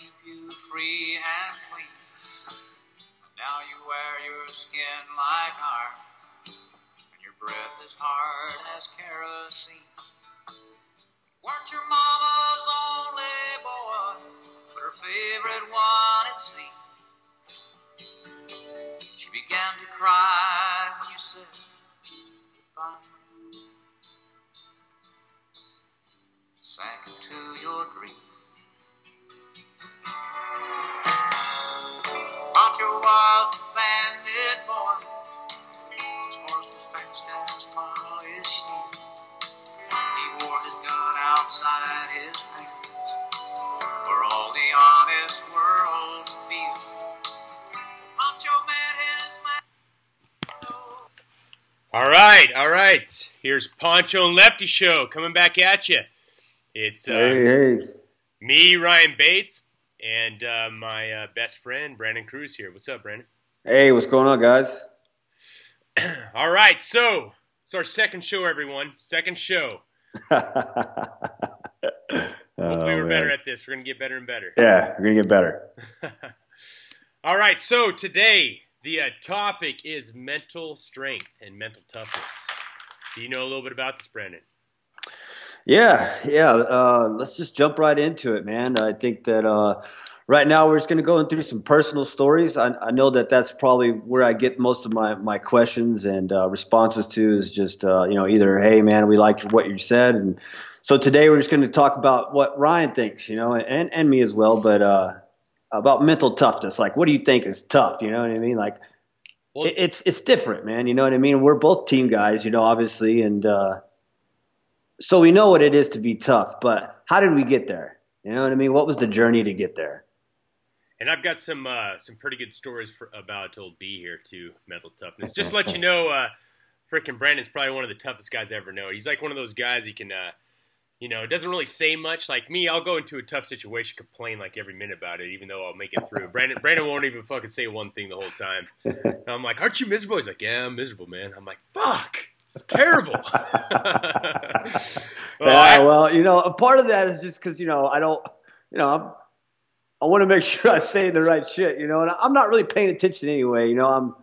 keep you free and clean. Now you wear your skin like iron, and your breath as hard as kerosene. Weren't your mama's only boy, but her favorite one it seemed. She began to cry when you said goodbye. Sank into your dream. All right, all right. Here's Pancho and Lefty Show coming back at you. It's uh, Hey, hey. me, Ryan Bates, and uh, my uh, best friend Brandon Cruz here. What's up, Brandon? Hey, what's going on, guys? All right, so it's our second show, everyone. Second show. Hopefully, we're better at this. We're gonna get better and better. Oh, yeah, we're gonna get better. All right, so today the uh, topic is mental strength and mental toughness. Do you know a little bit about this, Brandon? Yeah, yeah. Uh, let's just jump right into it, man. I think that uh, right now we're just gonna go through some personal stories. I, I know that that's probably where I get most of my my questions and uh, responses to is just uh, you know either hey man we like what you said and so today we're just going to talk about what Ryan thinks, you know, and and me as well, but uh, about mental toughness. Like, what do you think is tough? You know what I mean? Like, Well- it, it's it's different, man. You know what I mean? We're both team guys, you know, obviously, and uh, so we know what it is to be tough. But how did we get there? You know what I mean? What was the journey to get there? And I've got some uh, some pretty good stories for, about Old B here too. Mental toughness. Just to let you know, uh, frickin' Brandon's probably one of the toughest guys I ever know. He's like one of those guys he can, uh, you know, it doesn't really say much. Like me, I'll go into a tough situation, complain like every minute about it, even though I'll make it through. Brandon Brandon won't even fucking say one thing the whole time. And I'm like, aren't you miserable? He's like, yeah, I'm miserable, man. I'm like, fuck. It's terrible. Well, yeah, oh, I- well, you know, a part of that is just because you know I don't, you know, I'm, I want to make sure I say the right shit, you know, and I'm not really paying attention anyway. You know, I'm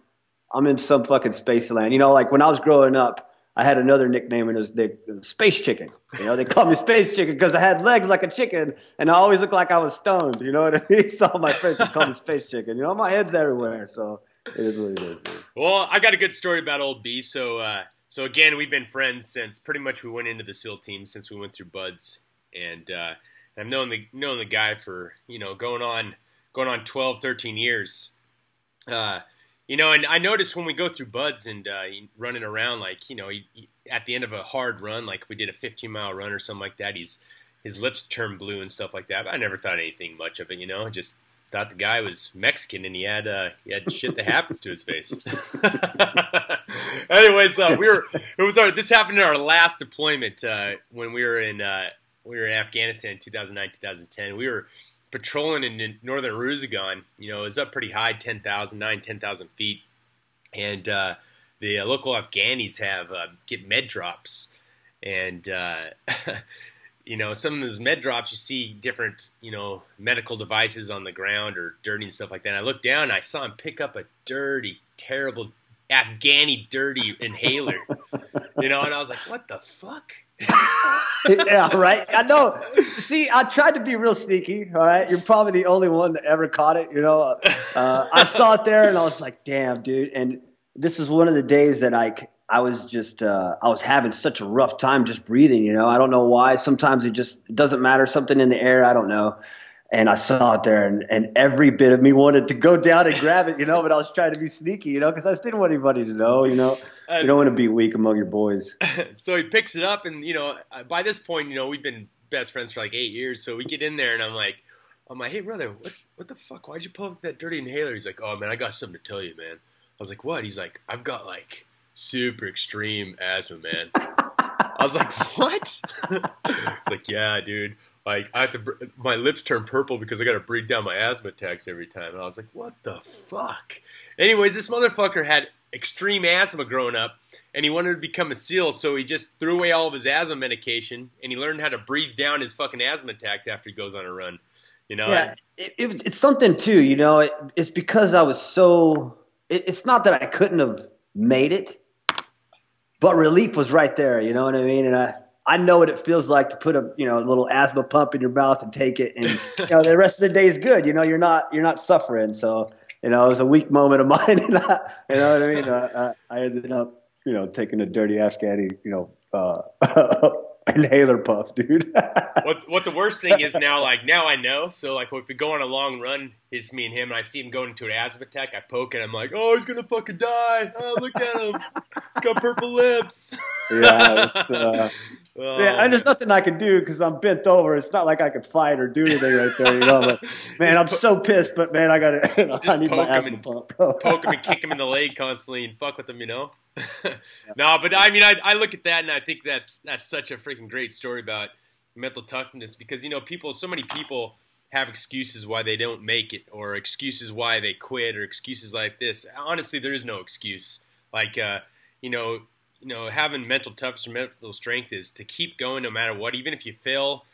I'm in some fucking space land. You know, like when I was growing up, I had another nickname, and it was the Space Chicken. You know, they called me Space Chicken because I had legs like a chicken, and I always looked like I was stoned. You know what I mean? So my friends would call me Space Chicken. You know, my head's everywhere, so it is what it is. Well, I got a good story about old B. So, uh, so again, we've been friends since pretty much we went into the SEAL team since we went through Buds, and uh, I've known the known the guy for you know going on going on 12, 13 years. Uh, you know, and I noticed when we go through Buds and uh, running around, like you know, he, he- at the end of a hard run, like we did a 15 mile run or something like that, he's his lips turn blue and stuff like that. But I never thought anything much of it, you know. I Just thought the guy was Mexican and he had uh, he had shit that happens to his face. Anyways, uh, we were it was our this happened in our last deployment uh, when we were in uh, we were in Afghanistan in 2009 2010. We were patrolling in northern Uruzgan. You know, was up pretty high, 10,000, 9, 10,000 feet, and uh, the uh, local Afghanis have uh, get med drops, and uh, you know some of those med drops you see different you know medical devices on the ground or dirty and stuff like that. And I looked down, and I saw him pick up a dirty, terrible Afghani dirty inhaler, you know, and I was like, what the fuck? yeah, right. I know. See, I tried to be real sneaky. All right, you're probably the only one that ever caught it. You know, uh, I saw it there and I was like, "Damn, dude!" And this is one of the days that I I was just uh, I was having such a rough time just breathing. You know, I don't know why. Sometimes it just it doesn't matter. Something in the air. I don't know. And I saw it there, and, and every bit of me wanted to go down and grab it, you know. But I was trying to be sneaky, you know, because I just didn't want anybody to know, you know. You don't want to be weak among your boys. so he picks it up, and you know, by this point, you know, we've been best friends for like eight years. So we get in there, and I'm like, I'm like, hey brother, what what the fuck? Why'd you pull up that dirty inhaler? He's like, oh man, I got something to tell you, man. I was like, what? He's like, I've got like super extreme asthma, man. I was like, what? He's like, yeah, dude. Like I have to, my lips turn purple because I got to breathe down my asthma attacks every time. And I was like, what the fuck? Anyways, this motherfucker had extreme asthma growing up, and he wanted to become a SEAL, so he just threw away all of his asthma medication, and he learned how to breathe down his fucking asthma attacks after he goes on a run. You know, yeah, it, it was. It's something too. You know, it, it's because I was so. It, it's not that I couldn't have made it, but relief was right there. You know what I mean? And I, I know what it feels like to put a, you know, a little asthma pump in your mouth and take it, and you know, the rest of the day is good. You know, you're not, you're not suffering. So, you know, it was a weak moment of mine, and I, you know what I mean. Uh, I ended up, you know, taking a dirty Afghani, you know, uh, inhaler puff, dude. what what the worst thing is now, like now I know. So like if we go on a long run, it's me and him, and I see him going into an asthma attack. I poke it. I'm like, oh, he's gonna fucking die. Oh, look at him. He's got purple lips. yeah, it's, uh, oh, yeah, and there's nothing I can do because I'm bent over. It's not like I can fight or do anything right there, you know. But man, I'm so pissed. But man, I got to. You know, I need my asthma and, pump. poke him and kick him in the leg constantly and fuck with him, you know. no, but I mean, I, I look at that and I think that's that's such a freaking great story about mental toughness because you know people, so many people have excuses why they don't make it or excuses why they quit or excuses like this. Honestly, there is no excuse. Like, uh, you know, you know, having mental toughness or mental strength is to keep going no matter what. Even if you fail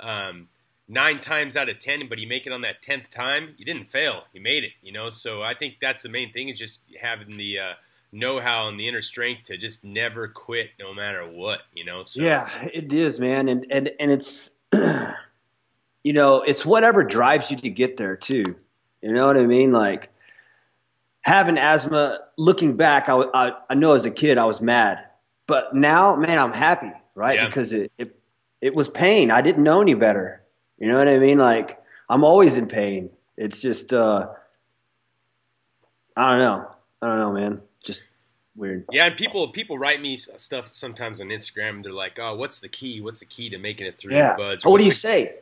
um, nine times out of ten, but you make it on that tenth time, you didn't fail. You made it. You know, so I think that's the main thing is just having the uh, know-how and the inner strength to just never quit no matter what. You know. So. Yeah, it is, man, and and and it's. you know, it's whatever drives you to get there too. You know what I mean? Like having asthma, looking back, I, I, I know as a kid I was mad, but now, man, I'm happy, right? Yeah. Because it, it, it was pain. I didn't know any better. You know what I mean? Like I'm always in pain. It's just, uh, I don't know. I don't know, man. Just weird. Yeah, and people people write me stuff sometimes on Instagram. They're like, "Oh, what's the key? What's the key to making it through?" Yeah. Buds? What do you the- say?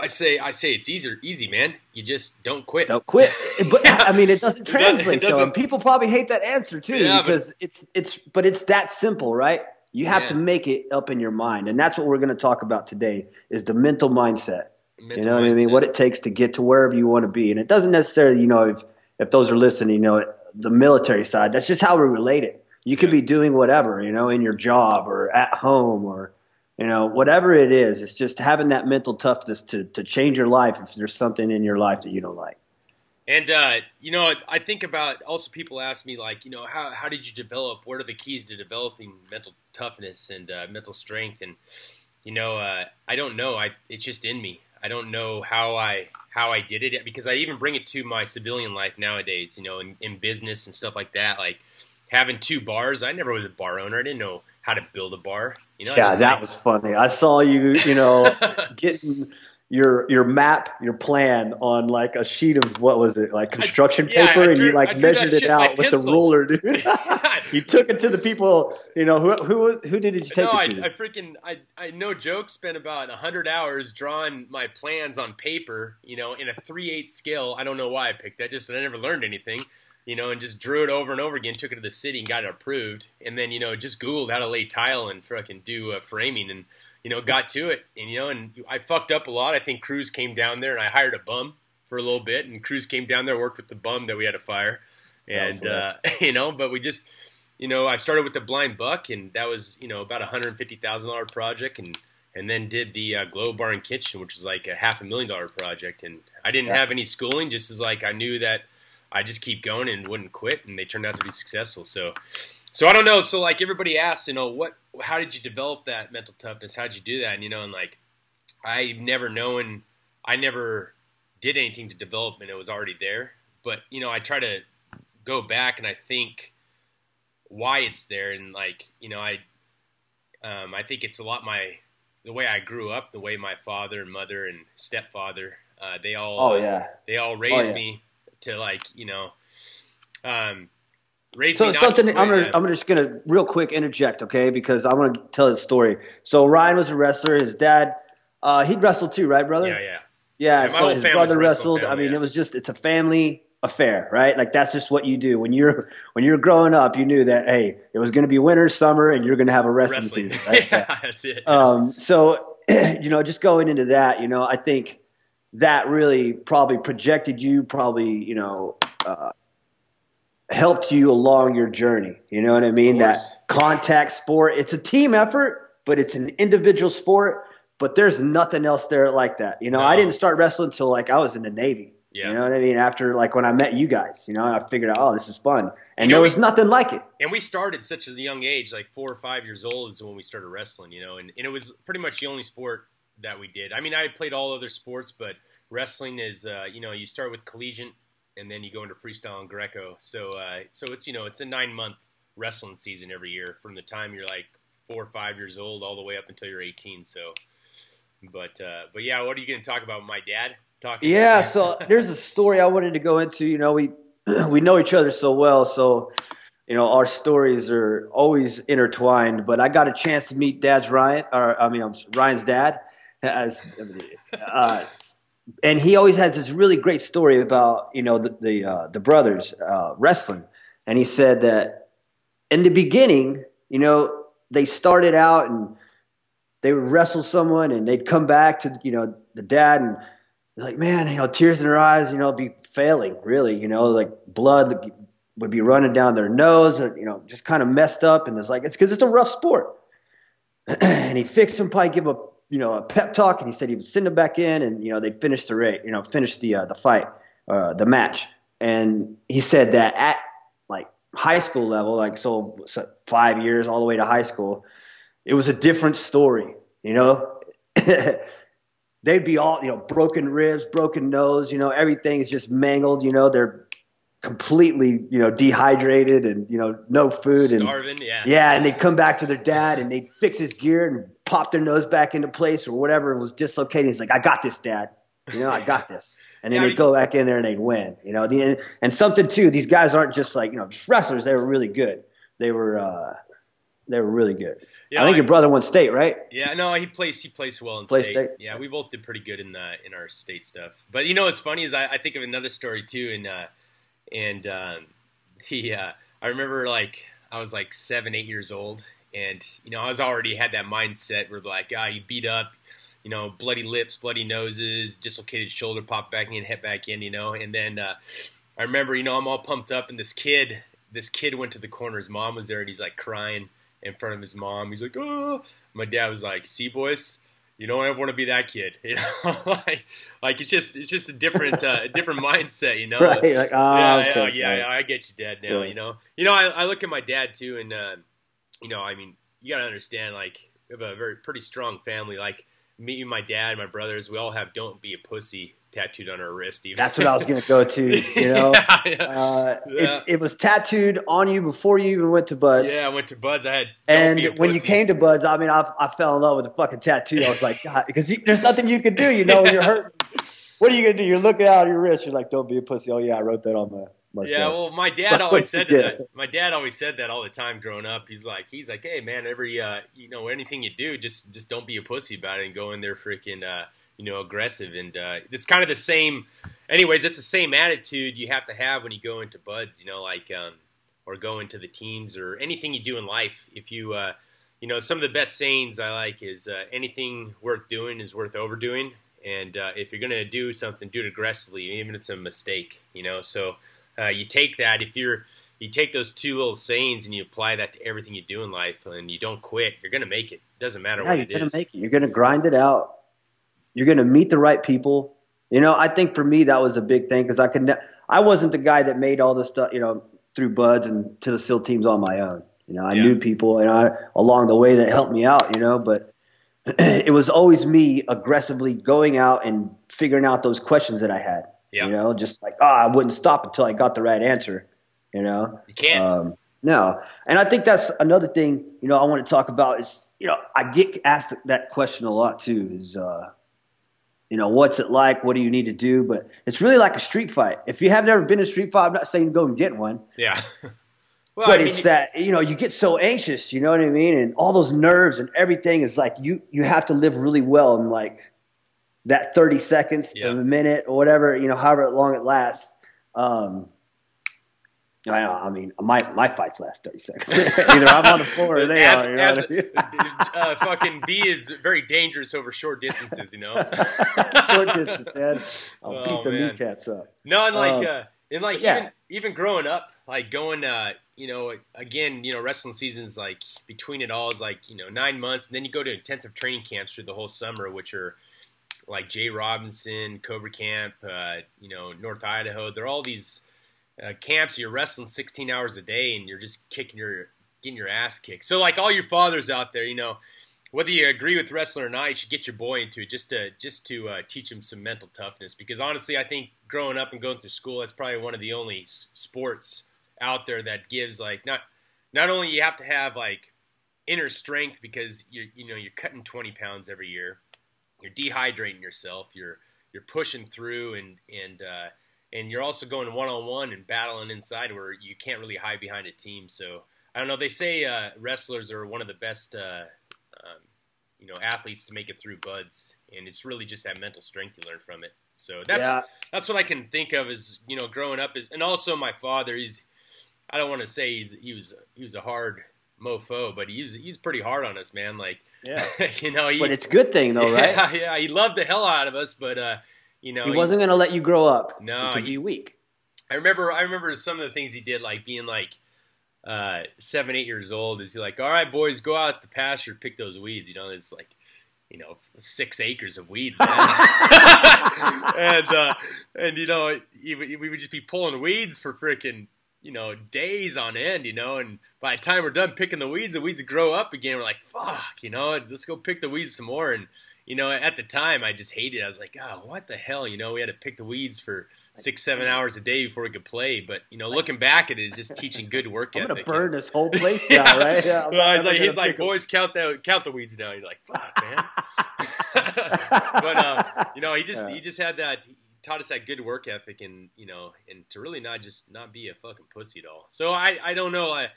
I say, I say it's easier, easy, man. You just don't quit. Don't quit. But I mean, it doesn't translate it doesn't, though. And people probably hate that answer too yeah, because but, it's it's but it's that simple, right? You have yeah. to make it up in your mind, and that's what we're going to talk about today: is the mental mindset. Mental you know what mindset. I mean? What it takes to get to wherever you want to be, and it doesn't necessarily, you know, if if those are listening, you know, the military side. That's just how we relate it. You could yeah. be doing whatever, you know, in your job or at home or you know, whatever it is, it's just having that mental toughness to to change your life if there's something in your life that you don't like. And uh, you know, I think about also people ask me like, you know, how how did you develop? What are the keys to developing mental toughness and uh, mental strength? And you know, uh, I don't know. I it's just in me. I don't know how I how I did it because I even bring it to my civilian life nowadays. You know, in, in business and stuff like that. Like having two bars. I never was a bar owner. I didn't know how to build a bar. You know, yeah, that like, was funny. I saw you, you know, getting your your map, your plan on like a sheet of what was it, like construction I, yeah, paper, drew, and you like measured it out with the ruler, dude. you took it to the people. You know who who who did you take no, it to? I, I freaking I I no joke spent about hundred hours drawing my plans on paper. You know, in a three eight scale. I don't know why I picked that. Just that I never learned anything you know, and just drew it over and over again, took it to the city and got it approved. And then, you know, just Googled how to lay tile and fucking do uh, framing and, you know, got to it. And, you know, and I fucked up a lot. I think Cruz came down there and I hired a bum for a little bit. And Cruz came down there, worked with the bum that we had to fire. And, uh, you know, but we just, you know, I started with the blind buck and that was, you know, about a $150,000 project. And, and then did the uh, Glow Bar and Kitchen, which was like a half a million dollar project. And I didn't yeah. have any schooling, just as like I knew that – I just keep going and wouldn't quit, and they turned out to be successful. So, so I don't know. So like everybody asks, you know, what, how did you develop that mental toughness? How did you do that? And you know, and like I never known, I never did anything to develop, and it was already there. But you know, I try to go back and I think why it's there, and like you know, I, um, I think it's a lot my the way I grew up, the way my father and mother and stepfather, uh, they all, oh yeah, they all raised oh, yeah. me to like you know um raise so something i'm gonna i'm just gonna real quick interject okay? Because i want to tell the story. So ryan was a wrestler. His dad uh he wrestled too right brother? Yeah yeah. Yeah, yeah so his brother wrestled family, i mean yeah. it was just it's a family affair right? Like that's just what you do. When you're when you're growing up you knew that hey it was going to be winter summer and you're going to have a wrestling, wrestling. season right? yeah, that's it. Um so you know just going into that you know i think that really probably projected you, probably, you know, uh, helped you along your journey. You know what I mean? That contact sport, it's a team effort, but it's an individual sport. but there's nothing else there like that. You know, I didn't start wrestling until like I was in the Navy. Yeah. You know what I mean? After like when I met you guys, you know, I figured out, oh, this is fun, and You know, there we- was nothing like it. And we started such a young age, like four or five years old is when we started wrestling, you know, and, and it was pretty much the only sport that we did. I mean, I played all other sports, but wrestling is, uh, you know, you start with collegiate and then you go into freestyle and Greco. So, uh, so it's, you know, it's a nine month wrestling season every year from the time you're like four or five years old all the way up until you're 18. So, but, uh, but yeah, what are you going to talk about? My dad talking? Yeah, so there's a story I wanted to go into. You know, we we know each other so well, so you know our stories are always intertwined. But I got a chance to meet Dad's Ryan, or I mean, I'm Ryan's dad, as uh, and he always has this really great story about you know the the, uh, the brothers uh, wrestling, and he said that in the beginning, you know, they started out and they would wrestle someone, and they'd come back to you know the dad and like, man, you know, tears in their eyes, you know, be failing, really, you know, like blood would be running down their nose, and you know, just kind of messed up. And it's like, it's because it's a rough sport. and he fixed him, probably give a, you know, a pep talk, and he said he would send them back in, and you know, they'd finish the rate, you know, finish the uh, the fight, uh, the match. And he said that at like high school level, like so, so five years all the way to high school, it was a different story, you know. they'd be all you know broken ribs broken nose you know everything is just mangled you know they're completely you know dehydrated and you know no food and Starving, yeah. yeah and they'd come back to their dad and they'd fix his gear and pop their nose back into place or whatever was dislocating he's like i got this dad you know i got this and then Yeah, they'd go back in there and they'd win you know the, and, and something too these guys aren't just like you know just wrestlers they were really good they were uh they were really good Yeah, i think like- your brother won state right Yeah, no, he plays. He plays well in Plays state. state? Yeah, we both did pretty good in the in our state stuff. But you know what's funny is I, I think of another story too, and uh, and um, he uh, I remember like I was like seven, eight years old, and you know I was already had that mindset where like ah you beat up, you know bloody lips, bloody noses, dislocated shoulder, pop back in, hit back in, you know, and then uh, I remember you know I'm all pumped up, and this kid this kid went to the corner, his mom was there, and he's like crying in front of his mom. He's like, oh. My dad was like, see, boys, you don't ever want to be that kid. You know, like, like it's just, it's just a different, uh, a different mindset, you know? right like ah yeah, okay, yeah, yeah. I get you, Dad. Now, Yeah. you know, you know, I, I look at my dad too, and uh, you know, I mean, you gotta understand, like, we have a very pretty strong family. Like, me and my dad, my brothers, we all have "Don't be a pussy" tattooed on our wrist. Even. That's what I was going to go to. You know, yeah, yeah. uh, Yeah. it was tattooed on you before you even went to Buds. Yeah, I went to Buds. I had "Don't And when you came to Buds, I mean, I, I fell in love with the fucking tattoo. I was like, God, because there's nothing you can do. You know, when you're hurt. What are you gonna do? You're looking out your wrist. You're like, "Don't be a pussy." Oh yeah, I wrote that on my. Myself. Yeah, well, my So dad always said that. My dad always said that all the time growing up. He's like, he's like, hey man, every uh, you know, anything you do, just just don't be a pussy about it and go in there freaking, uh, you know, aggressive. And uh, it's kind of the same. Anyways, it's the same attitude you have to have when you go into buds. You know, like um, or go into the teams or anything you do in life. If you uh, you know, some of the best sayings I like is uh, anything worth doing is worth overdoing. And uh, if you're gonna do something, do it aggressively, even if it's a mistake. You know, so uh, you take that if you're you take those two little sayings and you apply that to everything you do in life and you don't quit you're gonna make it it doesn't matter yeah, what you're it gonna is make it. You're gonna grind it out. You're gonna meet the right people. You know, I think for me that was a big thing because I could. Ne- I wasn't the guy that made all this stuff. You know, through buds and to the SEAL teams on my own. You know, I Yeah. knew people and I along the way that helped me out. You know, but it was always me aggressively going out and figuring out those questions that I had. Yeah. You know, just like, oh, I wouldn't stop until I got the right answer. You know, you can't um, no, and I think that's another thing. You know, I want to talk about is you know I get asked that question a lot too. Is uh, you know what's it like? What do you need to do? But it's really like a street fight. If you have never been in a street fight, I'm not saying go and get one, yeah well but I mean, it's that you know you get so anxious. You know what I mean? And all those nerves and everything is like you you have to live really well and like that 30 seconds Yeah. to a minute or whatever you know however long it lasts. Um, I, I mean, my my fights last 30 seconds. Either I'm on the floor or they as, are. You know as- mean? uh, fucking B is very dangerous over short distances, you know. Short distance, man. I'll Oh, beat the man. kneecaps up. No, and like, Um, uh, and like yeah. even even growing up, like going, uh, you know, again, you know, wrestling season's like between it all is like you know nine months, and then you go to intensive training camps through the whole summer, which are like Jay Robinson, Cobra Camp, uh, you know, North Idaho. They're all these uh, camps. You're wrestling 16 hours a day, and you're just kicking your getting your ass kicked. So like all your fathers out there, you know, whether you agree with wrestling or not, you should get your boy into it just to just to uh, teach him some mental toughness. Because honestly, I think growing up and going through school, that's probably one of the only s- sports out there that gives like not not only you have to have like inner strength because you you know you're cutting 20 pounds every year, you're dehydrating yourself, you're you're pushing through and and uh, and you're also going one on one and battling inside where you can't really hide behind a team. So I don't know. They say uh, wrestlers are one of the best. Uh, um, you know, athletes to make it through buds, and it's really just that mental strength you learn from it. So that's Yeah. that's what I can think of as you know, growing up is, and also my father. He's I don't want to say he's he was he was a hard mofo, but he's he's pretty hard on us, man. Like Yeah. you know, he, But it's a good thing though, right? yeah, yeah, he loved the hell out of us, but uh, you know, He wasn't going to let you grow up No, to he- be weak. I remember I remember some of the things he did, like being like uh, seven, eight years old. Is he like, all right, boys, go out the pasture, pick those weeds. You know, it's like, you know, six acres of weeds, man. and uh, and you know, he, would- we would just be pulling weeds for freaking you know days on end. You know, and by the time we're done picking the weeds, the weeds grow up again. We're like, fuck, you know, let's go pick the weeds some more. And you know, at the time, I just hated. it. I was like, oh, what the hell? You know, we had to pick the weeds for six, seven hours a day before we could play. But you know, looking back at it, it's just teaching good work I'm ethic. going to burn this whole place down, Yeah. right? Yeah, I'm Well, not he's ever like, he's like, boys, count the count the weeds now. You're like, fuck, man. but uh, you know, he just he just had that. Taught us that good work ethic, and you know, and to really not just not be a fucking pussy at all. So I I don't know. I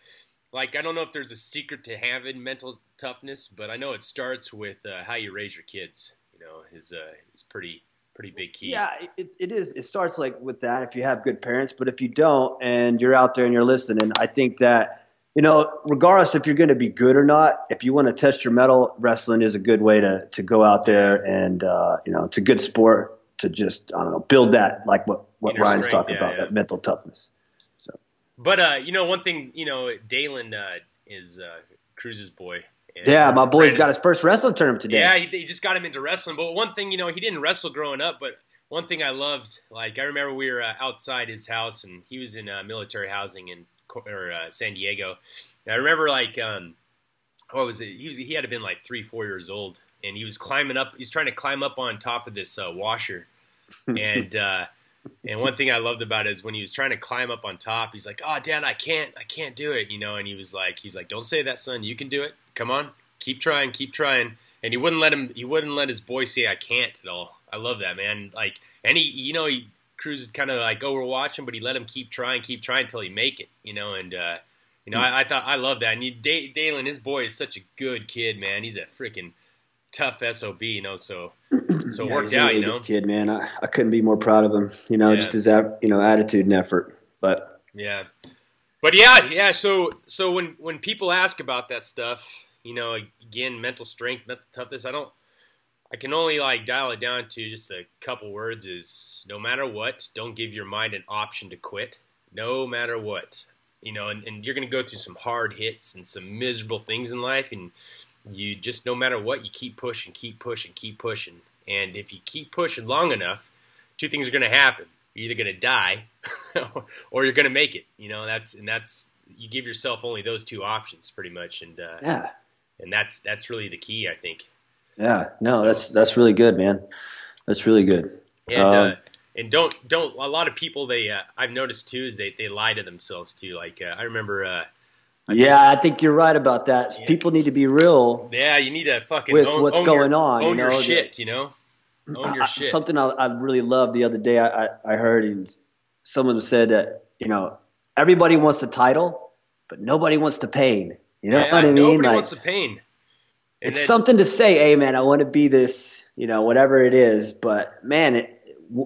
like I don't know if there's a secret to having mental toughness, but I know it starts with uh, how you raise your kids. You know, is uh is pretty pretty big key. Yeah, it, it is. It starts like with that if you have good parents, but if you don't and you're out there and you're listening, I think that you know, regardless if you're going to be good or not, if you want to test your metal, wrestling is a good way to to go out there and uh, you know, it's a good sport to just I don't know build that like what what Inner Ryan's strength, talking yeah, about yeah. that mental toughness. So, But uh, you know, one thing, you know, Dalen uh, is uh, Cruz's boy. And Yeah, my boy's Brandon's- got his first wrestling tournament today. Yeah, he, he just got him into wrestling. But one thing, you know, he didn't wrestle growing up. But one thing I loved, like I remember we were uh, outside his house, and he was in uh, military housing in or uh, San Diego. And I remember like, um, what was it? He was he had to been like three, four years old, and he was climbing up. He's trying to climb up on top of this uh, washer, and. uh and one thing I loved about it is when he was trying to climb up on top, he's like, "Oh, Dad, I can't, I can't do it," you know. And he was like, "He's like, don't say that, son. You can do it. Come on, keep trying, keep trying." And he wouldn't let him, he wouldn't let his boy say, "I can't" at all. I love that man. Like, and he, you know, he Cruz kind of like, "Oh, we're but he let him keep trying, keep trying until he make it, you know. And uh, you know, I, I thought I love that. And you, Da- Dalen, his boy is such a good kid, man. He's a freaking tough sob, you know. So, so Yeah, worked out, really you know. kid, man. I, I couldn't be more proud of him. You know, Yeah. just his you know attitude and effort. But Yeah, but yeah, yeah. So so when when people ask about that stuff, you know, again, mental strength, mental toughness, I don't. I can only like dial it down to just a couple words. Is no matter what, don't give your mind an option to quit. No matter what, you know, and, and you're gonna go through some hard hits and some miserable things in life, and you just no matter what, you keep pushing, keep pushing, keep pushing, and if you keep pushing long enough, two things are gonna happen. You're either gonna die, or you're gonna make it. You know, that's and that's you give yourself only those two options, pretty much, and uh, yeah, and that's that's really the key, I think. yeah, no, So- that's that's really good, man. That's really good. And Um, uh, and don't don't a lot of people they uh, I've noticed too is they they lie to themselves too. Like uh, I remember, uh, Yeah, I think you're right about that. Yeah. People need to be real. yeah, you need to fucking With own, what's own going your, on, you own your know, shit, you know, own your I- shit. Something I, I really loved the other day. I, I, I heard and someone said that you know everybody wants the title, but nobody wants the pain. You know yeah, what I mean? Nobody Like, wants the pain. And it's then- something to say, hey man, I want to be this, you know, whatever it is. But man, it, w-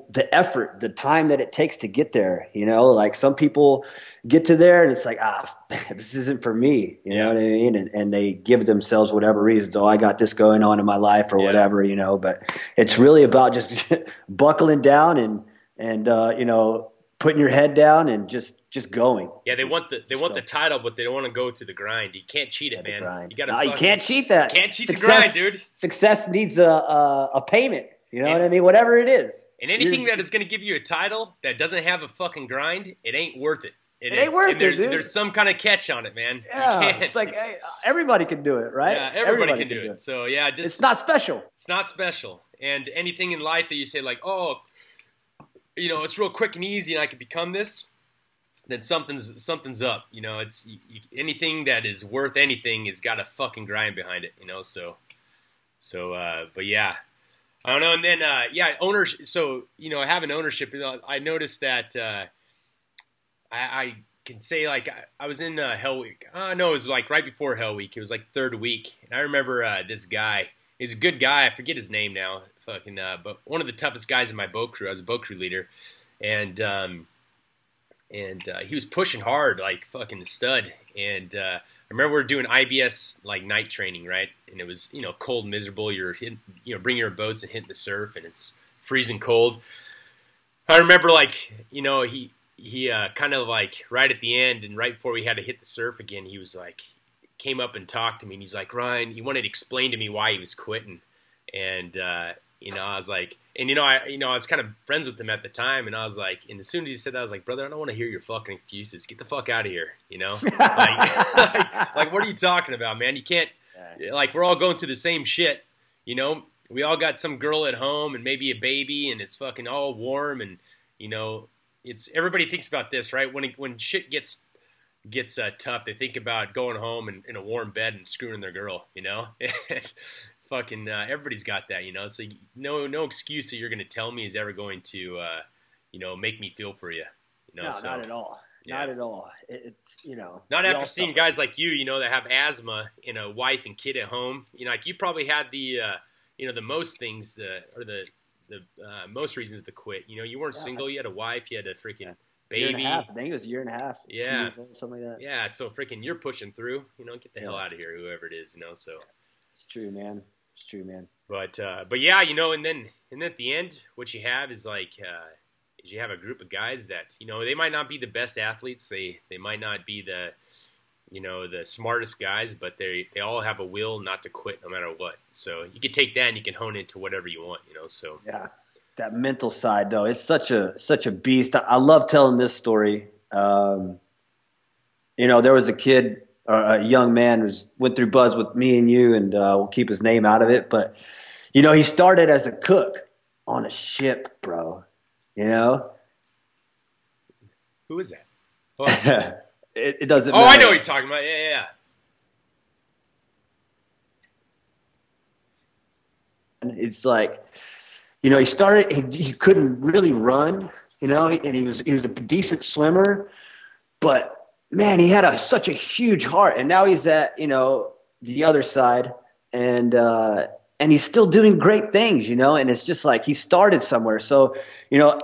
the effort, the time that it takes to get there, you know, like some people get to there and it's like, ah, this isn't for me, you Yeah. know what I mean? And, and they give themselves whatever reasons. Oh, I got this going on in my life or Yeah. whatever, you know. But it's really about just buckling down and and uh, you know putting your head down and just just going. Yeah, they want the they want the title, but they don't want to go through the grind. You can't cheat it, man. You gotta. No, you can't cheat that. You Can't cheat Success- the grind, dude. Success needs a a, a payment. You know And- what I mean? Whatever it is. And anything You're- that is going to give you a title that doesn't have a fucking grind, it ain't worth it. It is. ain't worth And there's, it, dude. There's some kind of catch on it, man. Yeah, it's like hey, everybody can do it, right? yeah, everybody, can, do, it. So yeah, just It's not special. it's not special. And anything in life that you say like, oh, you know, it's real quick and easy, and I can become this, then something's something's up. You know, it's you, anything that is worth anything has got a fucking grind behind it. You know, so so. uh But yeah, I don't know. And then uh yeah, ownership. So you know, having ownership, you know, I noticed that uh I. I can say like I, I was in uh, Hell Week. Uh, no, it was like right before Hell Week. It was like third week, and I remember uh, this guy. He's a good guy. I forget his name now. Fucking, uh, but one of the toughest guys in my boat crew. I was a boat crew leader, and um, and uh, he was pushing hard, like fucking stud. And I remember we were doing IBS like night training, right? And it was you know cold, miserable. You're hitting, you know bringing your boats and hitting the surf, and it's freezing cold. I remember like you know he he uh, kind of like right at the end and right before we had to hit the surf again, he was like came up and talked to me, and he's like Ryan, he wanted to explain to me why he was quitting, and uh, you know I was like, and you know I you know I was kind of friends with him at the time, and I was like, and as soon as he said that, I was like, brother, I don't want to hear your fucking excuses. Get the fuck out of here, you know? like, like, like, what are you talking about, man? You can't like we're all going through the same shit, you know. We all got some girl at home and maybe a baby, and it's fucking all warm, and you know, it's everybody thinks about this, right? When it, when shit gets gets uh, tough, they think about going home and in a warm bed and screwing their girl, you know. fucking uh, everybody's got that, you know. So no no excuse that you're going to tell me is ever going to, uh, you know, make me feel for you, you know. No, so, not at all. yeah. Not at all. It's you know. not after seeing suffer. guys like you, you know, that have asthma and a wife and kid at home. You know, like you probably had the, uh, you know, the most things, the or the the uh, most reasons to quit. You know, you weren't Yeah. single, you had a wife, you had a freaking and baby. a half. I think it was a year and a half. Yeah. old, something like that. Yeah, so freaking you're pushing through. You know, get the hell out of here, whoever it is. You know, so. It's true, man. It's true, man. But uh, but yeah, you know, and then and then at the end, what you have is like uh, is you have a group of guys that you know they might not be the best athletes, they they might not be the you know the smartest guys, but they they all have a will not to quit no matter what. So you can take that and you can hone it to whatever you want, you know. So Yeah, that mental side though, it's such a such a beast. I, I love telling this story. Um, you know, there was a kid a young man who was, went through Buds with me and you, and uh, we'll keep his name out of it. But you know, he started as a cook on a ship, bro. You know, who is that? Oh, it, it doesn't. oh I know what you're talking about. Yeah, yeah, yeah. It's like, you know, he started. He, he couldn't really run, you know, and he was he was a decent swimmer, but man, he had a such a huge heart, and now he's at you know the other side, and uh, and he's still doing great things, you know, and it's just like he started somewhere. So, you know,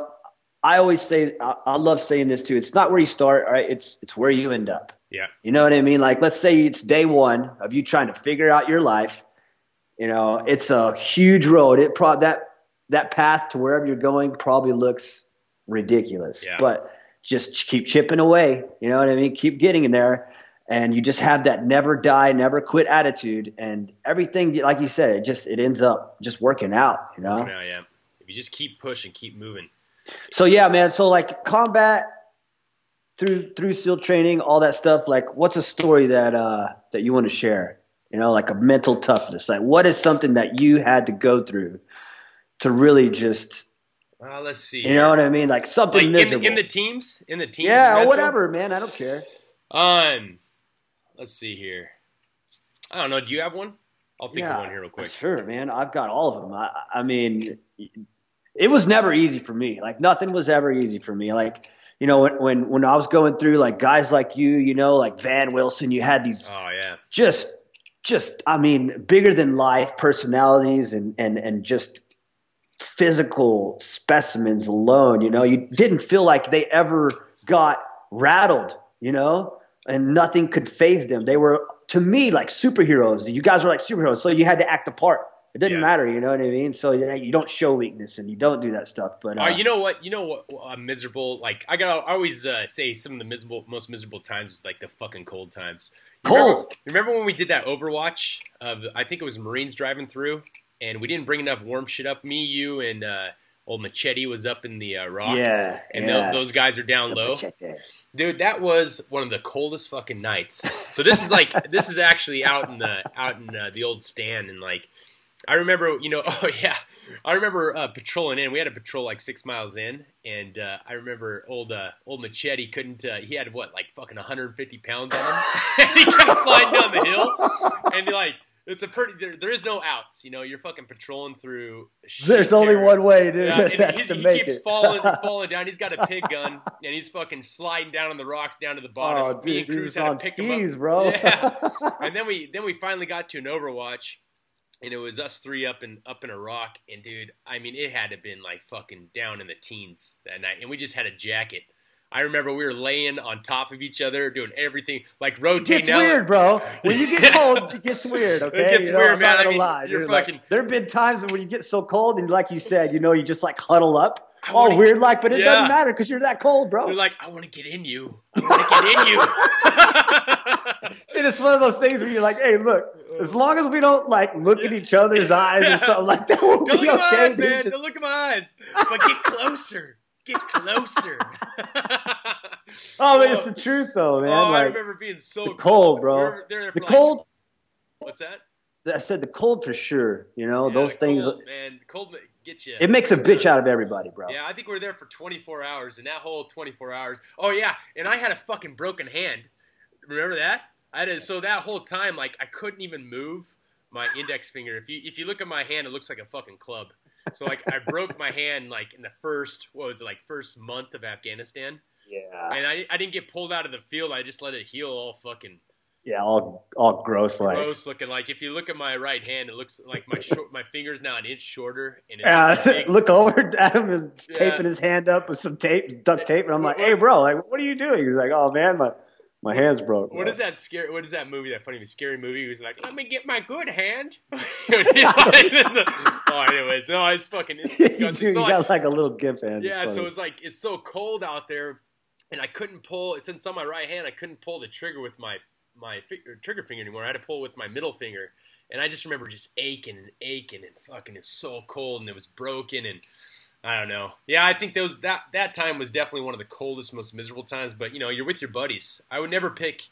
I always say I, I love saying this too. It's not where you start, right? It's it's where you end up. Yeah. You know what I mean? Like, let's say it's day one of you trying to figure out your life. You know, it's a huge road. It pro that that path to wherever you're going probably looks ridiculous. Yeah. But just keep chipping away. You know what I mean? Keep getting in there, and you just have that never die, never quit attitude, and everything, like you said, it just it ends up just working out. You know. Yeah, yeah. If you just keep pushing, keep moving. So yeah, man. So like combat through through SEAL training, all that stuff. Like, what's a story that uh, that you want to share? You know, like a mental toughness. Like, what is something that you had to go through to really just, Uh, let's see. you know what I mean? Like something like in, miserable. in the teams, in the teams. yeah, or whatever, man. I don't care. Um, let's see here. I don't know. Do you have one? I'll think of one here real quick. Sure, man. I've got all of them. I, I mean, it was never easy for me. Like nothing was ever easy for me. Like you know, when when when I was going through like guys like you, you know, like Van Wilson, you had these Oh yeah, just just I mean, bigger than life personalities and and and just physical specimens alone. You know, you didn't feel like they ever got rattled. You know, and nothing could phase them. They were to me like superheroes. You guys were like superheroes, so you had to act the part. It didn't Yeah. matter, you know what I mean? So you don't show weakness and you don't do that stuff. But uh, Uh, you know what? You know what? Uh, miserable. Like I gotta I always uh, say some of the miserable, most miserable times was like the fucking cold times. You Cold. Remember, remember when we did that Overwatch? Of I think it was Marines driving through, and we didn't bring enough warm shit up. Me, you, and uh, old Machete was up in the uh, rock. yeah, And yeah. tho- those guys are down The low. machete. Dude, that was one of the coldest fucking nights. So this is like this is actually out in the out in uh, the old stand and like I remember, you know, oh yeah, I remember uh, patrolling in. We had a patrol like six miles in, and uh, I remember old uh, old Machete couldn't. Uh, he had what like fucking 150 pounds on him, and he kept sliding down the hill, and like it's a pretty. There, there is no outs. You know, you're fucking patrolling through. There's only terror. one way, dude. Yeah, That's he's- to he make keeps it. falling, falling down. He's got a pig gun, and he's fucking sliding down on the rocks down to the bottom. oh, dude, he's on skis, bro. Yeah. And then we then we finally got to an Overwatch, and it was us three up in up in a rock. And dude, I mean, it had to been like fucking down in the teens that night, and we just had a jacket. I remember we were laying on top of each other, doing everything like rotating. out. weird, bro. When you get cold, it gets weird. Okay, gets You know, weird, I'm man. Not I gonna mean, lie, you're dude. Like, fucking- there have been times when you get so cold, and like you said, you know, you just like huddle up, I all weird, like, but it Yeah. doesn't matter because you're that cold, bro. You're like, I want to get in you. I want to get in you. And it's one of those things where you're like, hey, look, as long as we don't like look at each other's eyes or something like that, we'll Don't be look at my eyes, dude. man. Just- Don't look at my eyes. But get closer. Get closer. oh, man, it's the truth, though, man. oh, I like remember being so the cold, bro. We were there for the like- cold. What's that? I said the cold for sure. You know, Yeah, those the things. Cold, man, the cold gets you. It makes a bitch out of everybody, bro. Yeah, I think we were there for 24 hours, and that whole 24 hours. Oh yeah, and I had a fucking broken hand. Remember that? I had so that whole time, like I couldn't even move my index finger. If you if you look at my hand, it looks like a fucking club. So like I broke my hand like in the first what was it like first month of Afghanistan, Yeah, and I, I didn't get pulled out of the field. I just let it heal all fucking yeah, all all gross, like. gross looking. Like if you look at my right hand, it looks like my short, my finger's now an inch shorter, and big. look over at him and Yeah. taping his hand up with some tape, duct tape, and I'm like, "Hey, bro, like, what are you doing?" He's like, "Oh man, my my hand's broke." What bro." is that scary? What is that movie? That funny scary movie? He was like, "Let me get my good hand." Like- oh, anyways, no, it's fucking. It's you disgusting. So you I- got like a little gimp hand. yeah, It's so it's like it's so cold out there, and I couldn't pull. Since on my right hand, I couldn't pull the trigger with my my fi- trigger finger anymore. I had to pull with my middle finger, and I just remember just aching and aching and fucking. It's so cold, and it was broken, and I don't know. Yeah, I think those that that time was definitely one of the coldest, most miserable times. But you know, you're with your buddies. I would never pick.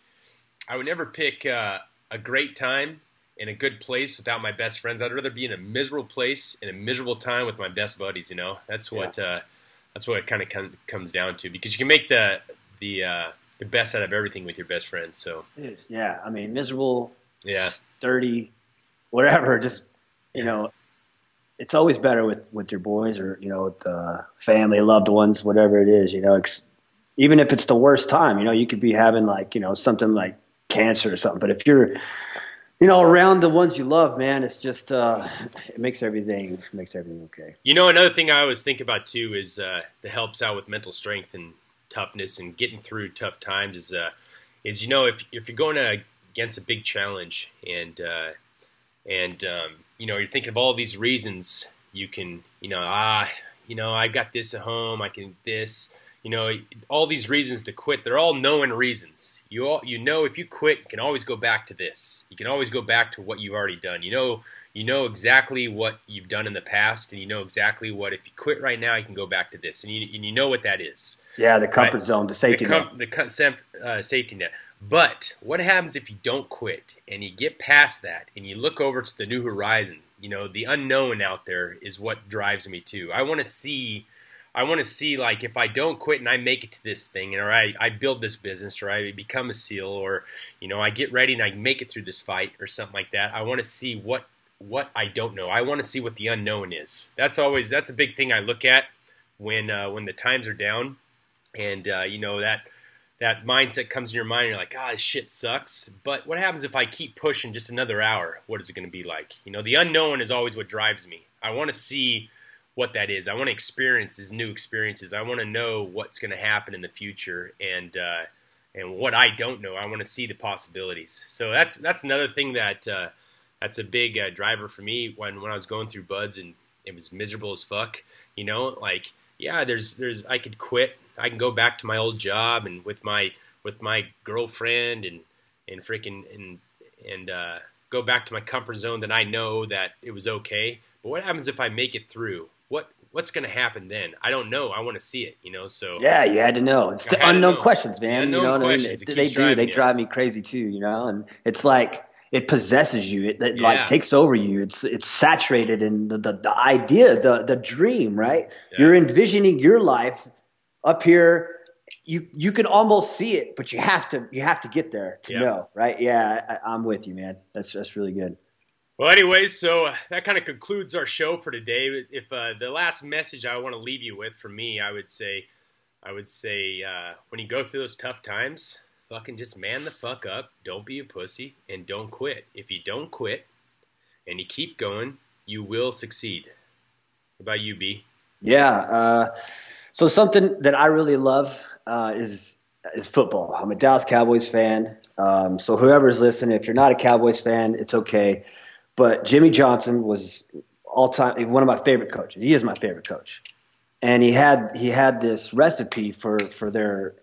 I would never pick uh, a great time in a good place without my best friends. I'd rather be in a miserable place in a miserable time with my best buddies. You know, that's what uh, that's what it kind of com- comes down to because you can make the the uh, the best out of everything with your best friends. So yeah, I mean, miserable, yeah, dirty, whatever. Just you know, it's always better with with your boys or you know, with uh, family, loved ones, whatever it is. You know, ex- even if it's the worst time, you know, you could be having like you know something like cancer or something. But if you're you know, around the ones you love, man, it's just uh, it makes everything makes everything okay. You know, another thing I always think about too is uh, that helps out with mental strength and toughness and getting through tough times. Is uh, is you know if if you're going against a big challenge and uh, and um, you know you're thinking of all these reasons you can you know ah you know I got this at home I can this you know all these reasons to quit they're all known reasons you all you know if you quit you can always go back to this you can always go back to what you've already done you know you know exactly what you've done in the past and you know exactly what if you quit right now you can go back to this and you, and you know what that is Yeah, the comfort Right. zone, the safety the, net. the sem- uh, safety net. But what happens if you don't quit and you get past that and you look over to the new horizon? You know, the unknown out there is what drives me too. I want to see, I want to see like if I don't quit and I make it to this thing, or I, I build this business, or I become a SEAL, or you know I get ready and I make it through this fight or something like that. I want to see what what I don't know. I want to see what the unknown is. That's always that's a big thing I look at when uh, when the times are down and uh, you know that that mindset comes in your mind. And you're like, ah, this shit sucks. But what happens if I keep pushing just another hour? What is it going to be like? You know, the unknown is always what drives me. I want to see what that is. I want to experience these new experiences. I want to know what's going to happen in the future, and uh, and what I don't know. I want to see the possibilities. So that's that's another thing that uh, that's a big uh, driver for me when when I was going through buds and it was miserable as fuck. You know, like yeah, there's there's I could quit. I can go back to my old job and with my with my girlfriend and and freaking and and uh, go back to my comfort zone that I know that it was okay. But what happens if I make it through? What what's going to happen then? I don't know. I want to see it, you know. So yeah, you had to know. It's the unknown know. questions, man. Unknown you know what I mean? questions. It They do. They you. drive me crazy too. You know, and it's like it possesses you. It, it Yeah. like takes over you. It's it's saturated in the the, the idea, the the dream. Right? Yeah. You're envisioning your life up here. You you can almost see it, but you have to you have to get there to Yeah. know. Right? Yeah, I, I'm with you, man. That's that's really good. Well, anyways, so uh, that kind of concludes our show for today. If uh, the last message I want to leave you with for me, I would say, I would say, uh, when you go through those tough times, fucking just man the fuck up. Don't be a pussy and don't quit. If you don't quit and you keep going, you will succeed. What about you, B? Yeah. Uh, so something that I really love uh, is is football. I'm a Dallas Cowboys fan. Um, so whoever's listening, if you're not a Cowboys fan, it's okay. But Jimmy Johnson was all time one of my favorite coaches. He is my favorite coach, and he had he had this recipe for for their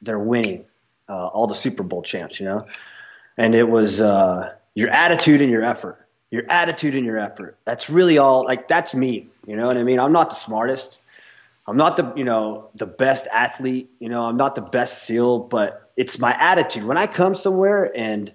their winning uh, all the Super Bowl champs. You know, and it was uh, your attitude and your effort. Your attitude and your effort. That's really all. Like that's me. You know what I mean? I'm not the smartest. I'm not the you know the best athlete. You know, I'm not the best SEAL, but it's my attitude. When I come somewhere and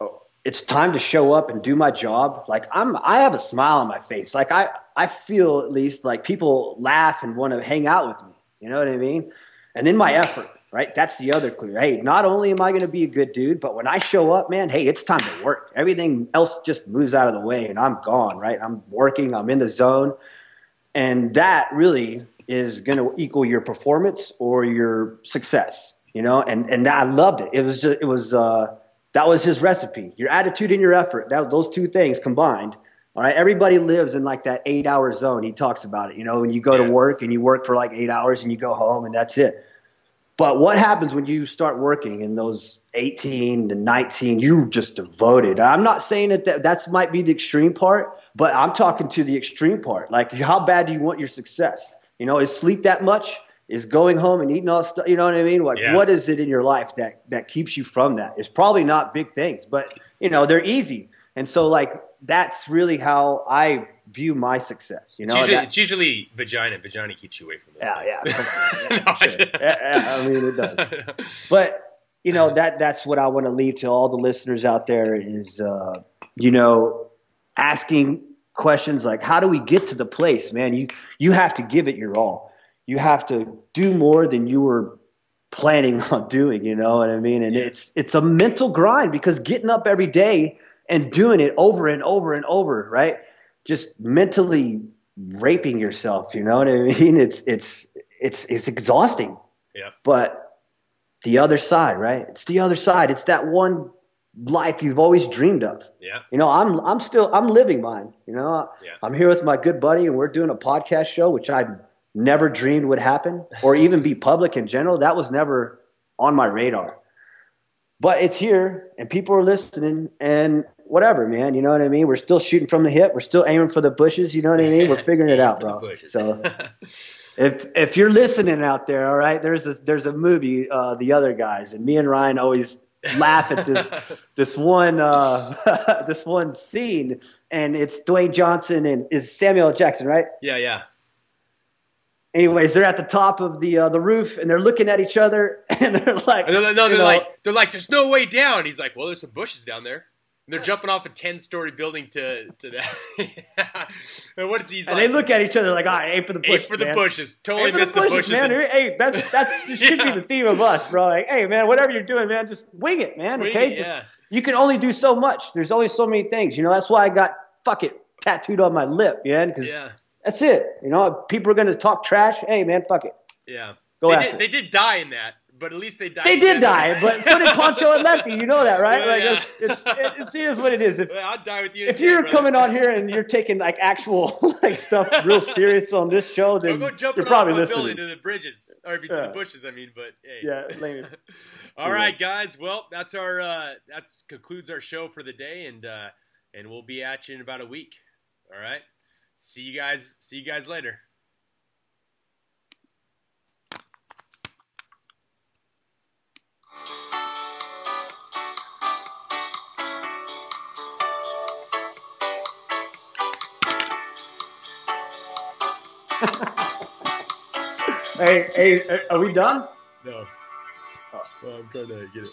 oh, it's time to show up and do my job, like I'm, I have a smile on my face. Like I, I feel at least like people laugh and want to hang out with me. You know what I mean? And then my effort, right? That's the other clue. Hey, not only am I going to be a good dude, but when I show up, man, hey, it's time to work. Everything else just moves out of the way and I'm gone, right? I'm working, I'm in the zone. And that really is going to equal your performance or your success, you know? And, and I loved it. It was just, it was, uh, that was his recipe. Your attitude and your effort, that, those two things combined. All right. Everybody lives in like that eight hour zone. He talks about it. You know, when you go Yeah. to work and you work for like eight hours and you go home and that's it. But what happens when you start working in those 18 to 19? You just devoted. I'm not saying that, that that's might be the extreme part, but I'm talking to the extreme part. Like, how bad do you want your success? You know, is sleep that much? Is going home and eating all stuff? You know what I mean? Like, Yeah. what is it in your life that that keeps you from that? It's probably not big things, but you know, they're easy. And so, like, that's really how I view my success. You know, it's, usually, that- it's usually vagina. Vagina keeps you away from those yeah, yeah, things. yeah, sure. Yeah, yeah, I mean, it does. But you know that that's what I want to leave to all the listeners out there is uh, you know asking questions like how do we get to the place, man? You you have to give it your all. You have to do more than you were planning on doing. You know what I mean? And it's it's a mental grind because getting up every day and doing it over and over and over, right? Just mentally raping yourself. You know what I mean? It's it's it's it's exhausting. Yeah. But the other side, right? It's the other side. It's that one life you've always dreamed of. yeah. You know, I'm I'm still I'm living mine. You know, Yeah. I'm here with my good buddy, and we're doing a podcast show, which I never dreamed would happen, or even be public in general. That was never on my radar. But it's here, and people are listening, and whatever, man. You know what I mean? We're still shooting from the hip. We're still aiming for the bushes. You know what I mean? We're figuring it out, bro. So if if you're listening out there, all right, there's a, there's a movie, uh, The Other Guys, and me and Ryan always laugh at this this one uh, this one scene, and it's Dwayne Johnson and is Samuel Jackson, right? yeah, yeah. Anyways, they're at the top of the uh, the roof, and they're looking at each other, and they're like, And they're, like- no, they're know, like, they're like, there's no way down. He's like, well, there's some bushes down there. And they're jumping off a ten-story building to to that. and what is he's and like? they look at each other like, all right, aim for the aim bushes, for the man. bushes. Totally Aim missed the the bushes, bushes. man. and- Hey, that's that's should be the theme of us, bro. Like, hey, man, whatever you're doing, man, just wing it, man. Wing okay, it, Just- yeah. you can only do so much. There's only so many things. You know, that's why I got fuck it tattooed on my lip, man. Because yeah, that's it. You know, people are gonna talk trash. Hey, man, fuck it. yeah. Go they after did, it. they did die in that, but at least they died. They did die, but so did Pancho and Lefty. You know that, right? Like yeah. it's it's it's, it is what it is. If Well, I'll die with you. If you're brother. coming on here and you're taking like actual like stuff real serious on this show, then Don't go you're probably listening. building to the bridges or to Yeah. the bushes. I mean, but hey. Yeah, lame. All right, Anyways. guys. Well, that's our uh, that's concludes our show for the day, and uh, and we'll be at you in about a week. All right. See you guys. See you guys later. Hey, hey, are we done? No. Oh. Well, I'm trying to get it.